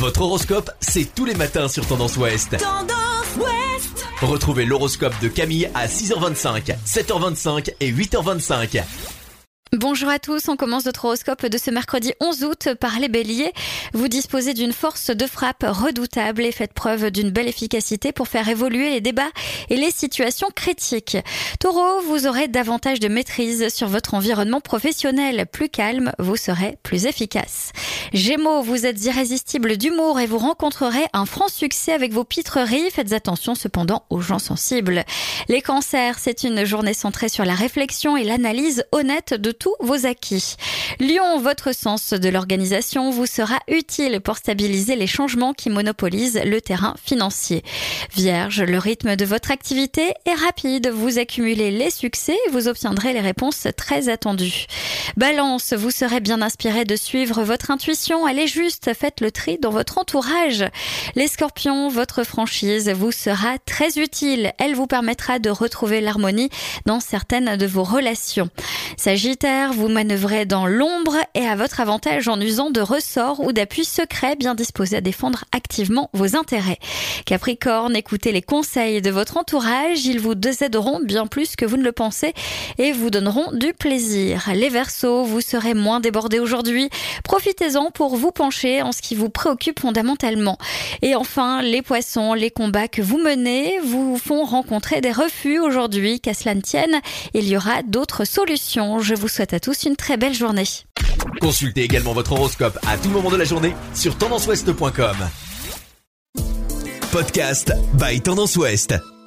Votre horoscope, c'est tous les matins sur Tendance Ouest. Tendance Ouest Retrouvez l'horoscope de Camille à 6h25, 7h25 et 8h25. Bonjour à tous, on commence notre horoscope de ce mercredi 11 août par les béliers. Vous disposez d'une force de frappe redoutable et faites preuve d'une belle efficacité pour faire évoluer les débats et les situations critiques. Taureau, vous aurez davantage de maîtrise sur votre environnement professionnel. Plus calme, vous serez plus efficace. Gémeaux, vous êtes irrésistible d'humour et vous rencontrerez un franc succès avec vos pitreries. Faites attention cependant aux gens sensibles. Les cancers, c'est une journée centrée sur la réflexion et l'analyse honnête de tous vos acquis. Lion, votre sens de l'organisation vous sera utile pour stabiliser les changements qui monopolisent le terrain financier. Vierge, le rythme de votre activité est rapide. Vous accumulez les succès et vous obtiendrez les réponses très attendues. Balance, vous serez bien inspiré de suivre votre intuition. Elle est juste. Faites le tri dans votre entourage. Les scorpions, votre franchise vous sera très utile. Elle vous permettra de retrouver l'harmonie dans certaines de vos relations. Sagittaire, vous manœuvrez dans l'ombre et à votre avantage en usant de ressorts ou d'appuis secrets bien disposés à défendre activement vos intérêts. Capricorne, écoutez les conseils de votre entourage. Ils vous aideront bien plus que vous ne le pensez et vous donneront du plaisir. Les Verseaux, vous serez moins débordés aujourd'hui. Profitez-en pour vous pencher en ce qui vous préoccupe fondamentalement. Et enfin, les Poissons, les combats que vous menez vous font rencontrer des refus aujourd'hui. Qu'à cela ne tienne, il y aura d'autres solutions. Je vous souhaite à tous une très belle journée. Consultez également votre horoscope à tout moment de la journée sur tendanceouest.com. Podcast by Tendance Ouest.